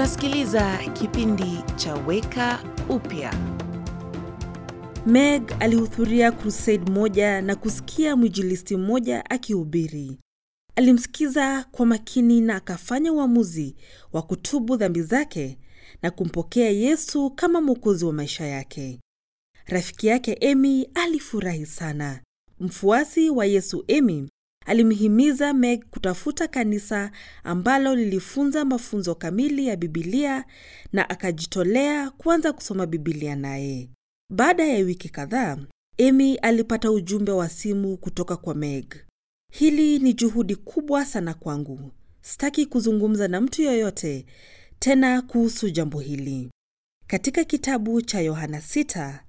Unasikiliza kipindi cha Weka Upya. Meg alihudhuria crusade moja na kusikia mwinjilisti mmoja akihubiri. Alimsikiza kwa makini na akafanya uamuzi wa kutubu dhambi zake na kumpokea Yesu kama mwokozi wa maisha yake. Rafiki yake Emi alifurahi sana. Mfuasi wa Yesu Amy alimhimiza Meg kutafuta kanisa ambalo lilifunza mafunzo kamili ya Bibilia na akajitolea kuanza kusoma Bibilia naye. Baada ya wiki kadhaa, Amy alipata ujumbe wa simu kutoka kwa Meg. Hili ni juhudi kubwa sana kwangu. Sitaki kuzungumza na mtu yoyote tena kuhusu jambo hili. Katika kitabu cha Yohana 6,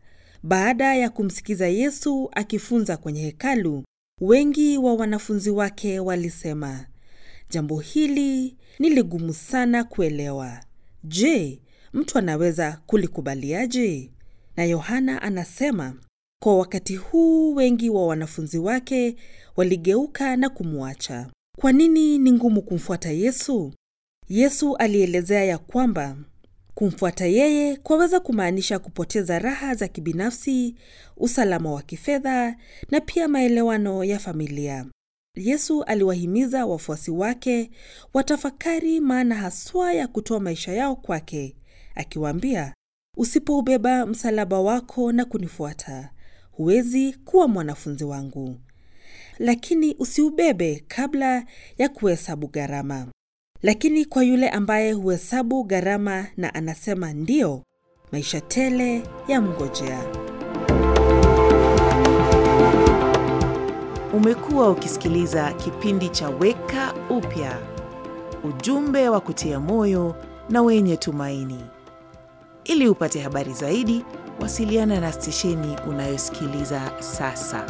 baada ya kumsikiza Yesu akifunza kwenye hekalu, wengi wa wanafunzi wake walisema, jambo hili ni ligumu sana kuelewa. Je, mtu anaweza kulikubaliaje? Na Yohana anasema, kwa wakati huu wengi wa wanafunzi wake waligeuka na kumwacha. Kwa nini ni ngumu kumfuata Yesu? Yesu alielezea ya kwamba kumfuata yeye kwaweza kumaanisha kupoteza raha za kibinafsi, usalama wa kifedha na pia maelewano ya familia. Yesu aliwahimiza wafuasi wake watafakari maana haswa ya kutoa maisha yao kwake, akiwaambia, usipoubeba msalaba wako na kunifuata, huwezi kuwa mwanafunzi wangu. Lakini usiubebe kabla ya kuhesabu gharama. Lakini kwa yule ambaye huhesabu gharama na anasema ndiyo, maisha tele ya mngojea. Umekuwa ukisikiliza kipindi cha Weka Upya, ujumbe wa kutia moyo na wenye tumaini. Ili upate habari zaidi, wasiliana na stesheni unayosikiliza sasa.